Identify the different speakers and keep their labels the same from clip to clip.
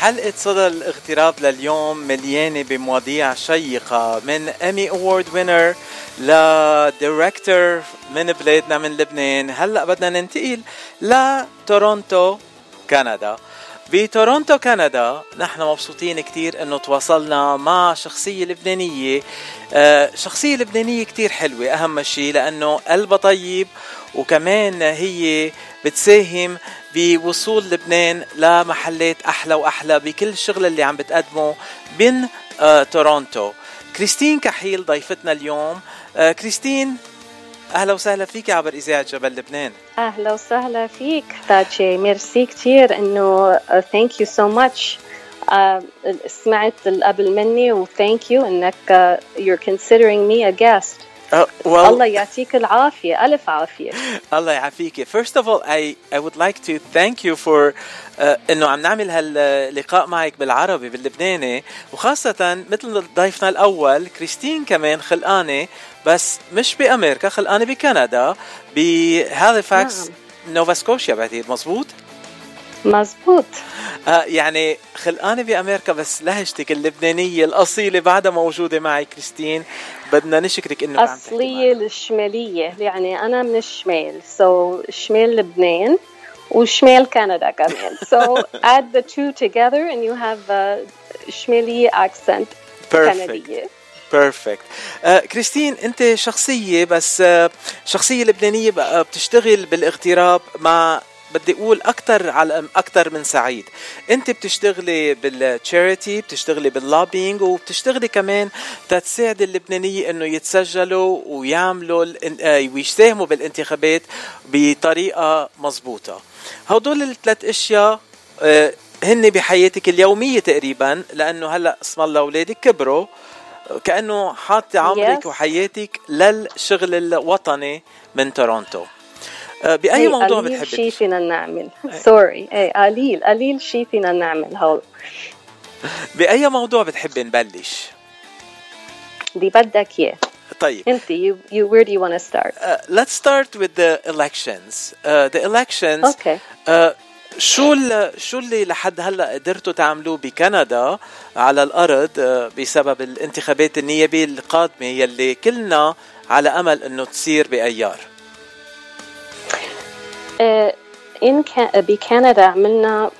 Speaker 1: حلقة صدى الاغتراب لليوم مليانة بمواضيع شيقة؟ من ايمي اوورد وينر لديركتور من بلادنا من لبنان. هلأ بدنا ننتقل لتورونتو كندا. بتورونتو كندا نحن مبسوطين كتير إنه تواصلنا مع شخصية لبنانية. آه، شخصية لبنانية كتير حلوة أهم شيء لأنه قلبها طيب وكمان هي بتساهم بوصول لبنان لمحلات أحلى وأحلى بكل الشغل اللي عم بتقدمه من آه تورونتو. كريستين كحيل ضيفتنا اليوم. آه كريستين أهلا وسهلا فيك عبر إذاعة جبل لبنان.
Speaker 2: أهلا وسهلا فيك تاتشي ميرسي كثير إنه ثانك يو سو ماتش سمعت قبل مني وثانك يو إنك considering me a guest.
Speaker 1: Uh, well,
Speaker 2: الله يعطيك العافية ألف عافية.
Speaker 1: الله يعافيك. First of all I, I would like to thank you for uh, إنه عم نعمل هاللقاء معك بالعربي باللبناني. وخاصة مثل ضيفنا الأول كريستين كمان خلقانة بس مش بأمريكا خلقانة بكندا بهاليفاكس
Speaker 2: نعم.
Speaker 1: نوفا سكوشيا بعتقد مزبوط
Speaker 2: مزبوط
Speaker 1: آه يعني خلقانة بأمريكا بس لهجتك اللبنانية الأصيلة بعدها موجودة معي كريستين. بدنا نشكرك إنه
Speaker 2: أصلية. الشمالية يعني أنا من الشمال so شمال لبنان وشمال كندا كمان. So add the two together and you have a شمالية accent
Speaker 1: Perfect.
Speaker 2: كندية.
Speaker 1: بيرفكت آه كريستين أنت شخصية بس آه شخصية لبنانية بقى بتشتغل بالاغتراب مع بدي أقول أكثر على أكثر من سعيد. أنت بتشتغلي بالتشاريتي بتشتغلي باللوبينج وبتشتغلي كمان تساعد اللبنانيه إنه يتسجلوا ويعملوا آه، ويساهموا بالانتخابات بطريقة مضبوطه هدول الثلاث أشياء آه، هن بحياتك اليومية تقريبا لأنه هلأ اسم الله أولادك كبروا. كأنه حاطة عمرك
Speaker 2: Yes.
Speaker 1: وحياتك للشغل الوطني من تورونتو. بأي
Speaker 2: هي
Speaker 1: موضوع
Speaker 2: قليل
Speaker 1: بتحبي
Speaker 2: شي
Speaker 1: تش-
Speaker 2: فينا نعمل. سوري إيه قليل قليل شي فينا نعمل. هول.
Speaker 1: بأي موضوع بتحبي نبلش؟
Speaker 2: اللي بدك إياه.
Speaker 1: طيب.
Speaker 2: أنت you, you where do you want to start?
Speaker 1: uh, let's start with the elections. uh, the elections.
Speaker 2: أوكي
Speaker 1: uh, شو ال- شو اللي لحد هلأ قدرتوا تعملوه بكندا على الأرض بسبب الانتخابات النيابية القادمة يلي كلنا على أمل إنه تصير بايار
Speaker 2: Uh, in Can- بكندا عملنا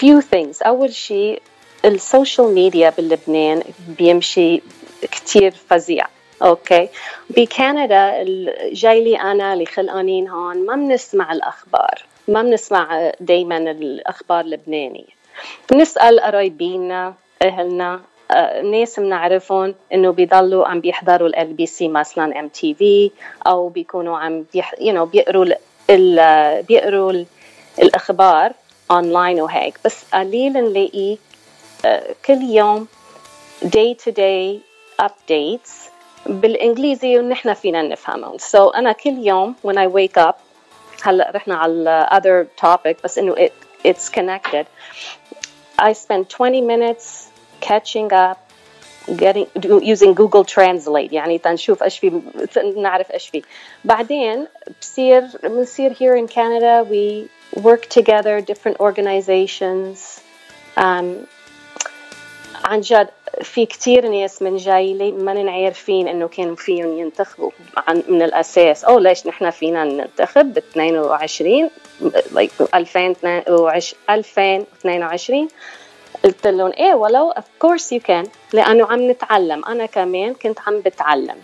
Speaker 2: few things. أول شيء السوشيال ميديا بلبنان بيمشي كتير فظيع. أوكي؟ بكندا جاي لي أنا اللي خلقانين هون ما بنسمع الأخبار. ما بنسمع دائما الأخبار اللبنانية. بنسأل قرايبينا أهلنا آه، ناس بنعرفهم إنه بيضلوا عم بيحضروا ال بي سي مثلا ام تي في أو بيكونوا عم بيح... you know, بيقروا. بيقروا ال... الأخبار اونلاين وهيك. بس قليل نلاقي آه، كل يوم day to day updates بالإنجليزي ونحن فينا نفهمهم. So أنا كل يوم when I wake up هلأ رحنا على other topic بس إنه it, it's connected. I spend 20 minutes catching up getting using Google Translate. يعني تنشوف إيش في نعرف إيش في. بعدين بصير بنصير here in Canada we work together different organizations. Um, عن جد في كتير ناس من جايلي ما عارفين إنه كانوا فيهم ينتخبوا عن من الأساس. أو ليش نحن فينا ننتخب ب 22 like 2022 قلت لهم إيه ولو of course you can لأنه عم نتعلم. أنا كمان كنت عم بتعلم.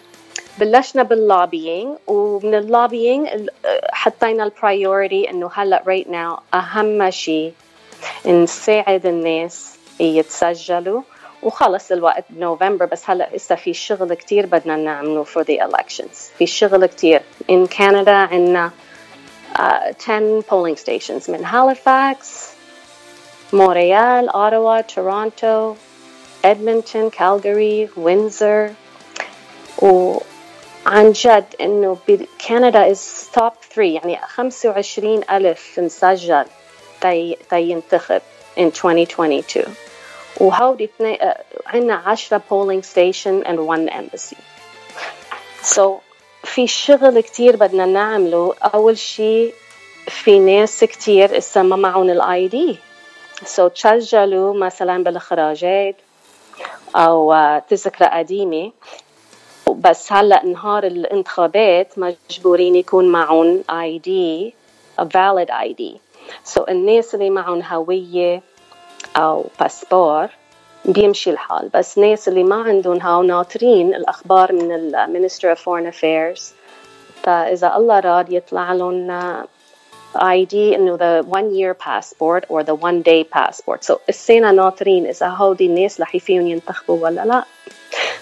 Speaker 2: بلشنا باللوبينج ومن اللوبينج حطينا البرايورتي إنه هلأ right now أهم شيء نساعد الناس يتسجلوا. وخلص الوقت بنوفمبر بس هلأ لسه في شغل كتير بدنا نعمله for the elections. في شغل كتير. In Canada عندنا uh, 10 polling stations من Halifax مونريال أوتاوا تورونتو إدمنتون كالجاري وينزر وعن جد إنه كندا is top 3 يعني 25 ألف مسجل تي تينتخب in 2022 وهودي عندنا 10 polling station and one embassy. So في شغل كتير بدنا نعمله. أول شيء في ناس كتير اسا ما معهم الاي دي سو so تسجلوا مثلا بالاخراجات أو تذكرة قديمة. بس هلأ نهار الانتخابات مجبورين يكون معهم اي دي valid ID سو so الناس اللي معهم هوية أو باسبور بيمشي الحال. بس ناس اللي ما عندهم هاو ناطرين الأخبار من ال Minister of Foreign Affairs. فإذا الله راد يطلع لهم ID إنه the one year passport or the one day passport. So السنة ناطرين إذا هودي الناس رح يفيهم ينتخبوا ولا لا.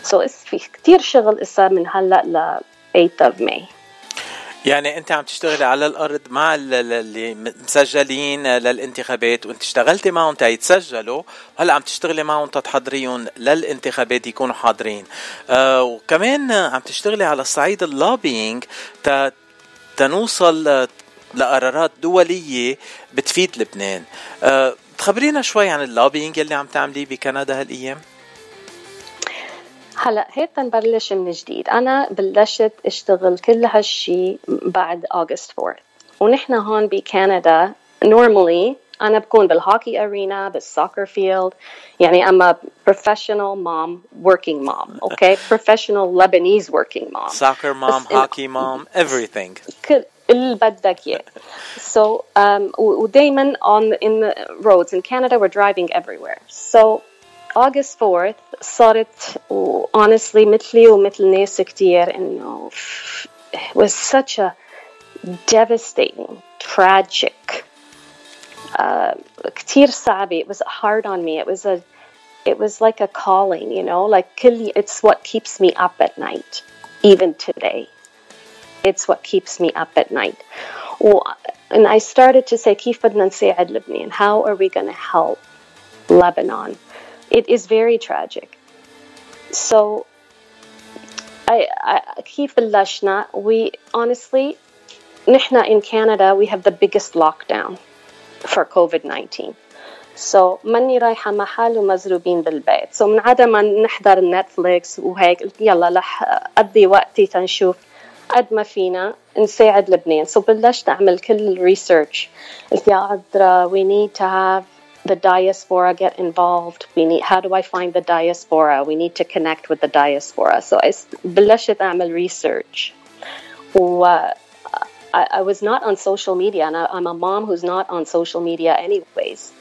Speaker 2: So في كتير شغل إسا من هلأ ل 8 of May.
Speaker 1: يعني أنت عم تشتغلي على الأرض مع اللي مسجلين للانتخابات وأنت اشتغلتي معهم تيتسجلوا وهلأ عم تشتغلي معهم تتحضريهم للانتخابات يكونوا حاضرين. آه وكمان عم تشتغلي على الصعيد اللوبينج تنوصل لقرارات دولية بتفيد لبنان. أه تخبرينا شوي عن اللوبينج اللي عم تعمليه بكندا هالأيام.
Speaker 2: هلا هيك تنبلش من جديد. أنا بلشت أشتغل كل هالشي بعد اوغست 4 ونحن هون بكندا normally أنا بكون بالهوكي ارينا بالسوكر فيلد يعني a professional mom working mom okay professional Lebanese working mom.
Speaker 1: Soccer mom hockey mom everything.
Speaker 2: كل اللي بدك اياه so um, ودائما on in the roads in Canada we're driving everywhere so August 4th صارت honestly مثلي ومثل ناس كتير إنه it was such a devastating, tragic, uh, كتير صعبة. It was hard on me. It was a, it was like a calling, you know, like it's what keeps me up at night, even today. It's what keeps me up at night. And I started to say, كيف بدنا نساعد لبنان? How are we going to help Lebanon? it is very tragic. So, I, I كيف بلشنا we honestly نحن in Canada we have the biggest lockdown for COVID-19 so ماني رايحة محل ومزروبين بالبيت so من عدم ما نحضر نتفليكس وهيك قلت يلا رح أقضي وقتي تنشوف قد ما فينا نساعد لبنان so بلشت أعمل كل الريسيرش قلت يا عذرا we need to have the diaspora get involved we need how do i find the diaspora we need to connect with the diaspora so i بلشت اعمل research و I, I was not on social media and I, I'm a mom who's not on social media anyways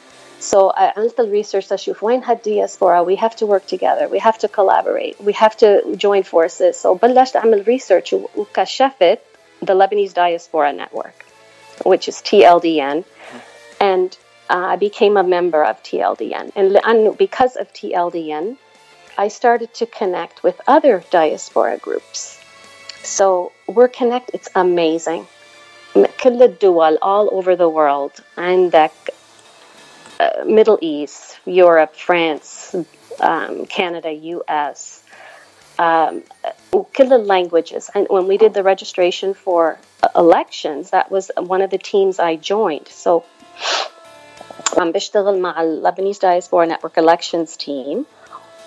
Speaker 2: so I عملت الريسيرش اشوف وين هالدياسبورا we have to work together we have to collaborate we have to join forces so بلشت اعمل research وكشفت the Lebanese Diaspora Network which is TLDN and uh, I became a member of TLDN. And, and because of TLDN, I started to connect with other diaspora groups. So we're connected, it's amazing. كل الدول all over the world عندك uh, Middle East, Europe, France, um, Canada, US, um, كل languages. And when we did the registration for elections, that was one of the teams I joined. So عم بشتغل مع ال Lebanese Diaspora Network Elections team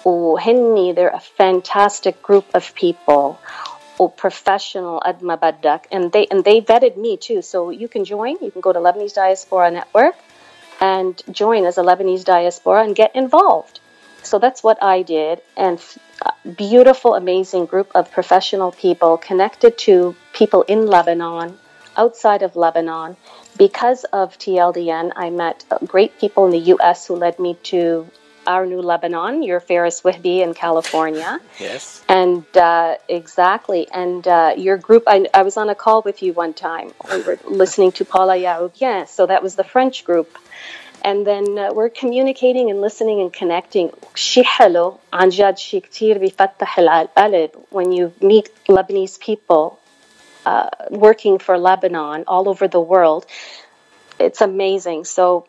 Speaker 2: وهني they're a fantastic group of people professional قد ما بدك and they and they vetted me too so you can join you can go to Lebanese Diaspora Network and join as a Lebanese diaspora and get involved so that's what I did and uh, beautiful amazing group of professional people connected to people in Lebanon outside of Lebanon because of TLDN, I met uh, great people in the U.S. who led me to our New Lebanon, your Ferris Whitby in California.
Speaker 1: Yes.
Speaker 2: And uh, exactly. And uh, your group, I, I, was on a call with you one time. We were listening to Paula Yacoubian. So that was the French group. And then uh, we're communicating and listening and connecting. When you meet Lebanese people uh, working for Lebanon all over the world, it's amazing. So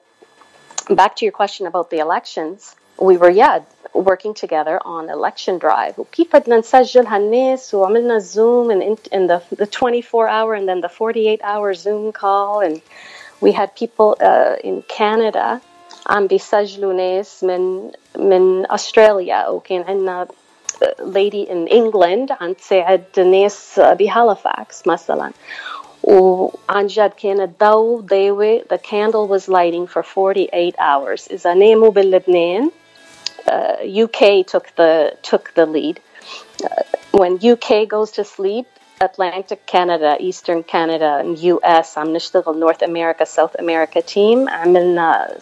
Speaker 2: back to your question about the elections, we were, yeah, working together on election drive وكيف بدنا نسجل هالناس وعملنا zoom and in, in the, the 24 hour and then the 48 hour zoom call and we had people uh, in Canada عم بيسجلوا ناس من من استراليا وكان عندنا lady in England عم تساعد ناس بهاليفاكس مثلا وعن جد كان الضوء ضيوي the candle was lighting for 48 hours إذا ناموا باللبنان uh, UK took the took the lead uh, when UK goes to sleep Atlantic Canada, Eastern Canada, and US عم نشتغل North America, South America team عملنا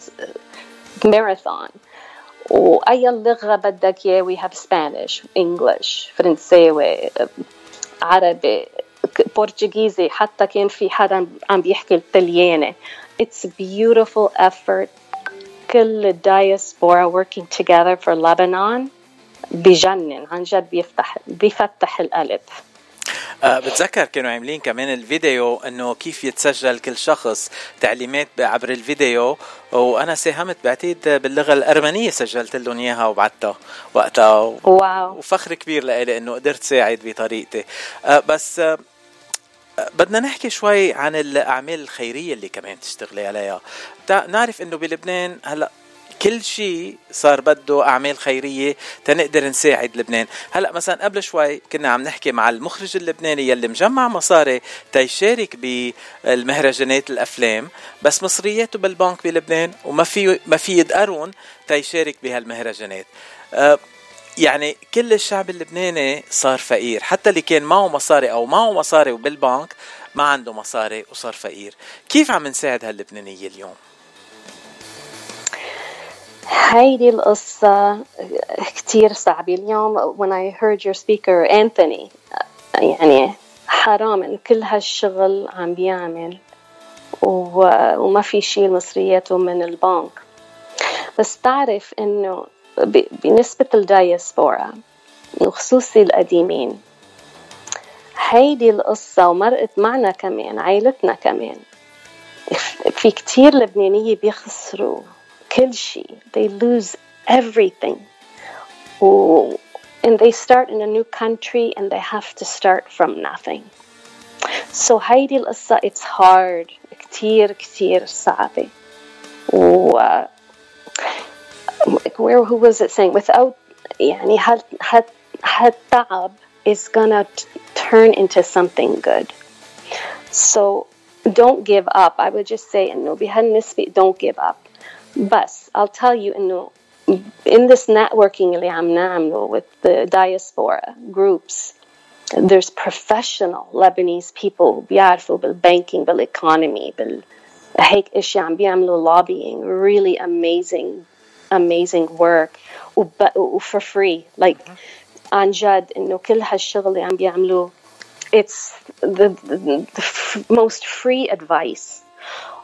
Speaker 2: marathon وأي لغة بدك إياه we have Spanish, English, فرنساوي, عربي, برتغيزي حتى كان في حدا عم بيحكي الطلياني It's a beautiful effort كل الدايسبورا working together for Lebanon. بجنن عن جد بيفتح بيفتح القلب.
Speaker 1: أه بتذكر كانوا عاملين كمان الفيديو إنه كيف يتسجل كل شخص تعليمات عبر الفيديو. وأنا ساهمت بعتقد باللغة الأرمنية سجلت لهم إياها وبعتها وقتها.
Speaker 2: واو.
Speaker 1: وفخر كبير لإلي إنه قدرت ساعد بطريقتي. أه بس أه بدنا نحكي شوي عن الأعمال الخيرية اللي كمان تشتغلي عليها. نعرف إنه بلبنان هلا كل شيء صار بده أعمال خيرية تنقدر نساعد لبنان. هلا مثلا قبل شوي كنا عم نحكي مع المخرج اللبناني يلي مجمع مصاري تيشارك بالمهرجانات الأفلام بس مصرياته بالبنك بلبنان وما في ما في يدقرون تيشارك بهالمهرجانات. أه يعني كل الشعب اللبناني صار فقير حتى اللي كان معه مصاري أو معه مصاري وبالبنك ما عنده مصاري وصار فقير. كيف عم نساعد هاللبنانية اليوم؟
Speaker 2: هيدي القصة كتير صعبة. اليوم when I heard your speaker Anthony يعني حرام إن كل هالشغل عم بيعمل وما في شيء مصرياته من البنك. بس تعرف إنه بنسبة الدايسبورا وخصوصي القديمين هيدي القصة ومرقت معنا كمان عائلتنا كمان. في كتير لبنانية بيخسروا كل شيء. They lose everything. و and they start in a new country and they have to start from nothing. So هيدي القصة it's hard. كتير كتير صعبة. و where who was it saying without يعني هالتعب is gonna turn into something good so don't give up I would just say إنه بهالنسبة don't give up بس I'll tell you إنه in this networking اللي عم نعمله with the diaspora groups there's professional Lebanese people بيعرفوا بالbanking بالاconomy بال هيك اشياء عم بيعملوا lobbying really amazing amazing work و for free like عن جد انه كل هالشغل اللي عم بيعملوه it's the, the, the most free advice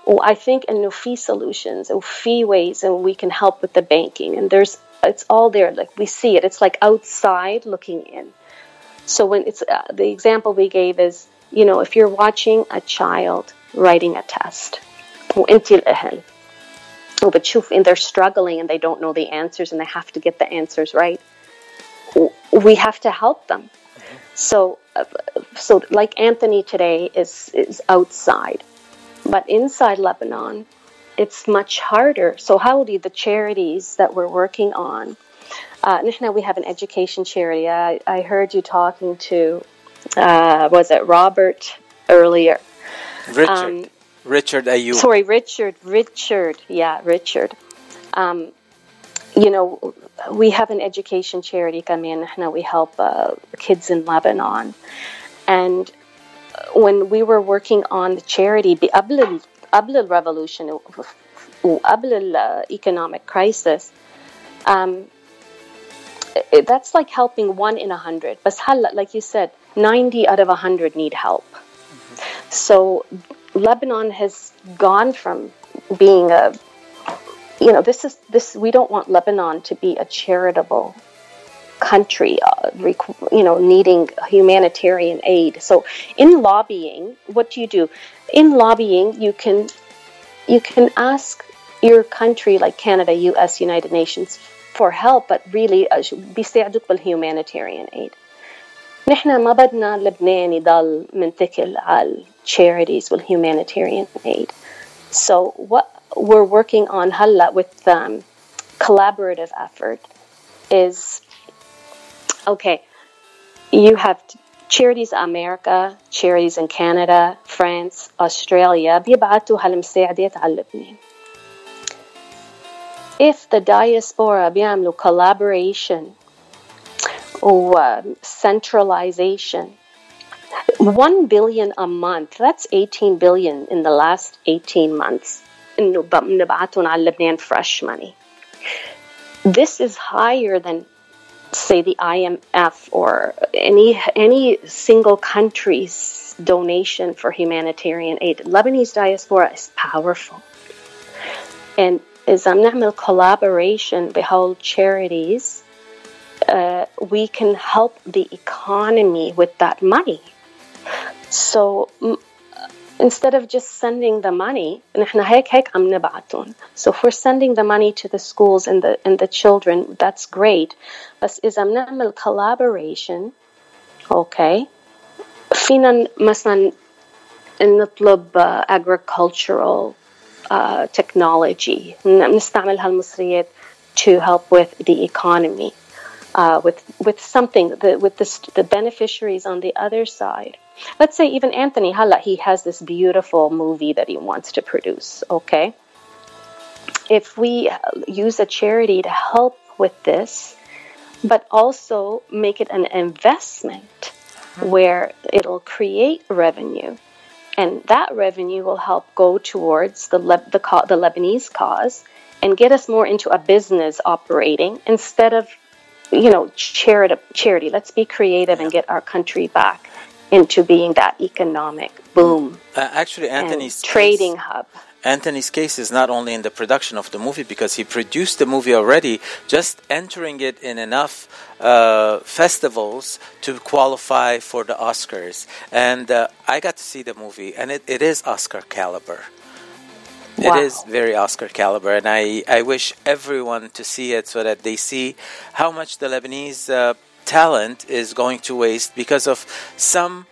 Speaker 2: I think انه في solutions or في ways and we can help with the banking and there's it's all there like we see it it's like outside looking in so when it's uh, the example we gave is you know if you're watching a child writing a test Oh, but you and they're struggling and they don't know the answers and they have to get the answers right. We have to help them. So, uh, so like Anthony today is is outside, but inside Lebanon, it's much harder. So, Howdy, the charities that we're working on, uh, we have an education charity. I, I heard you talking to, uh, was it Robert earlier?
Speaker 1: Richard. Um, Richard Ayub.
Speaker 2: Sorry, Richard, Richard, yeah, Richard. Um, you know, we have an education charity, come Kamia we help uh, kids in Lebanon. And when we were working on the charity, the Ablil revolution, Ablil uh, economic crisis, um, that's like helping one in a hundred. But like you said, 90 out of 100 need help. Mm-hmm. So Lebanon has gone from being a you know this is this we don't want Lebanon to be a charitable country uh, you know needing humanitarian aid so in lobbying what do you do in lobbying you can you can ask your country like Canada US United Nations for help but really بيساعدوك بالhumanitarian aid نحن ما بدنا لبنان يضل منتكل على charities with humanitarian aid. So what we're working on هلا with um, collaborative effort is okay. You have charities America, charities in Canada, France, Australia بيبعتوا هالمساعدات على لبنان. If the diaspora بيعملوا collaboration or centralization 1 billion a month that's 18 billion in the last 18 months انه بنبعتهم على لبنان fresh money this is higher than say the IMF or any any single country's donation for humanitarian aid. Lebanese diaspora is powerful. And as I'm نعمل collaboration behold charities, uh, we can help the economy with that money. So instead of just sending the money نحن هيك هيك عم نبعتهم so if we're sending the money to the schools and the and the children that's great بس إذا بنعمل collaboration okay فينا مثلا نطلب uh, agricultural uh, technology نستعمل هالمصريات to help with the economy uh, with with something the, with the, the beneficiaries on the other side let's say even Anthony Hala, he has this beautiful movie that he wants to produce, okay? If we use a charity to help with this, but also make it an investment where it'll create revenue, and that revenue will help go towards the, Le- the, the Lebanese cause and get us more into a business operating instead of you know charity charity let's be creative and get our country back into being that economic boom.
Speaker 1: Uh, actually, Anthony's
Speaker 2: trading
Speaker 1: case,
Speaker 2: hub.
Speaker 1: Anthony's case is not only in the production of the movie because he produced the movie already, just entering it in enough uh, festivals to qualify for the Oscars. And uh, I got to see the movie, and it, it is Oscar caliber. Wow. It is very Oscar caliber, and I, I wish everyone to see it so that they see how much the Lebanese uh, talent is going to waste because of some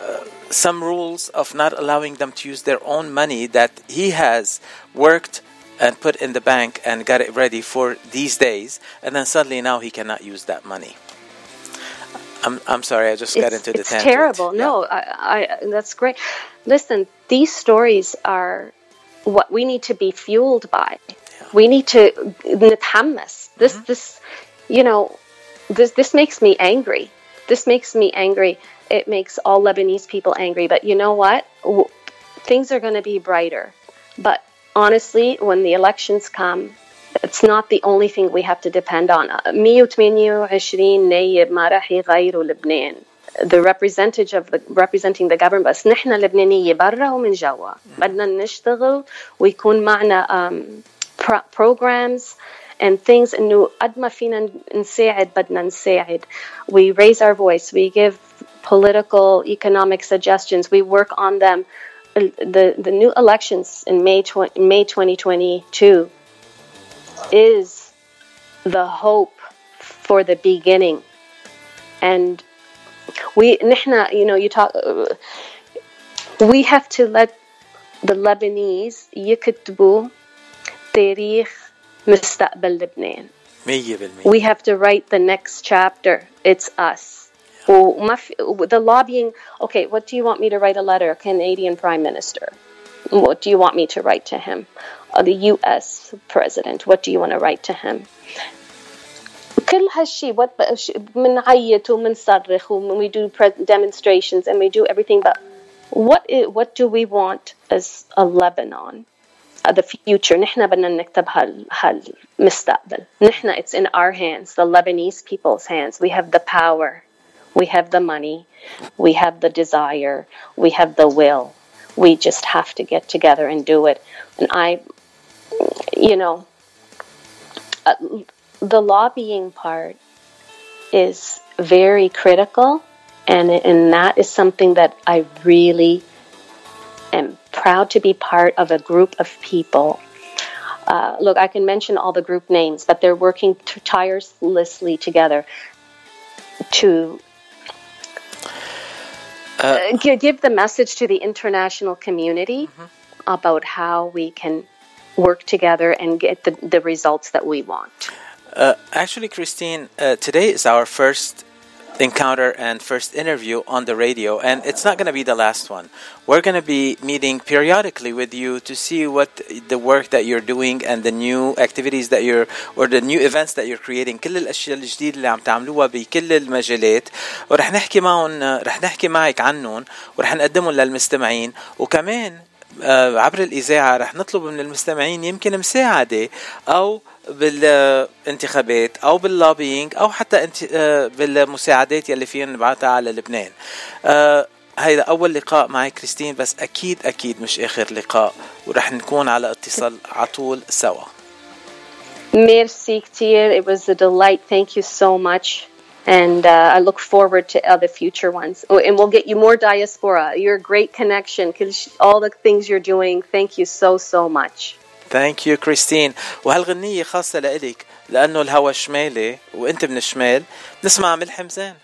Speaker 1: uh, some rules of not allowing them to use their own money that he has worked and put in the bank and got it ready for these days and then suddenly now he cannot use that money i'm, I'm sorry i just got into the
Speaker 2: it's
Speaker 1: tangent.
Speaker 2: terrible
Speaker 1: yeah.
Speaker 2: no I, I that's great listen these stories are what we need to be fueled by yeah. we need to نتحمس this mm-hmm. this you know this this makes me angry. This makes me angry. It makes all Lebanese people angry. But you know what? Things are going to be brighter. But honestly, when the elections come, it's not the only thing we have to depend on. 128 نايب ما راح يغيروا لبنان. The representative of the representing the government بس نحن لبنانية برا ومن جوا بدنا نشتغل ويكون معنا um, pro- programs and things انه قد ما فينا نساعد بدنا نساعد we raise our voice we give political economic suggestions we work on them the the new elections in May 20, May 2022 is the hope for the beginning and we نحن you know you talk we have to let the Lebanese يكتبوا تاريخ مستقبل لبنان
Speaker 1: 100%
Speaker 2: we have to write the next chapter it's us وما في, the lobbying okay what do you want me to write a letter Canadian Prime Minister what do you want me to write to him uh, the US President what do you want to write to him كل هالشيء بنعيط وبنصرخ when we do demonstrations and we do everything but what is, what do we want as a Lebanon the future نحن بدنا نكتب هال هالمستقبل نحن it's in our hands the Lebanese people's hands we have the power we have the money we have the desire we have the will we just have to get together and do it and I you know uh, the lobbying part is very critical and and that is something that I really am proud to be part of a group of people. Uh, look, I can mention all the group names, but they're working t- tirelessly together to uh, uh give the message to the international community mm-hmm. about how we can work together and get the, the results that we want.
Speaker 1: Uh, actually, Christine, uh, today is our first encounter and first interview on the radio, and it's not going to be the last one. We're going to be meeting periodically with you to see what the work that you're doing and the new activities that you're or the new events that you're creating كل الاشياء الجديده اللي عم تعملوها بكل المجالات ورح نحكي معهم رح نحكي معك عنهم ورح نقدمهم للمستمعين وكمان عبر الإذاعة رح نطلب من المستمعين يمكن مساعدة أو بالانتخابات أو باللوبينج أو حتى بالمساعدات يلي فينا نبعثها على لبنان. هيدا أول لقاء معي كريستين بس أكيد أكيد مش آخر لقاء ورح نكون على اتصال على طول سوا.
Speaker 2: ميرسي كتير. It was a delight. Thank you so much. and uh, I look forward to other future ones. Oh, and we'll get you more diaspora. You're a great connection. All the things you're doing. Thank you so so much.
Speaker 1: ثانك يو كريستين وهالغنية خاصة لإلك لأنه الهوا شمالي وأنت من الشمال نسمع ملح مزان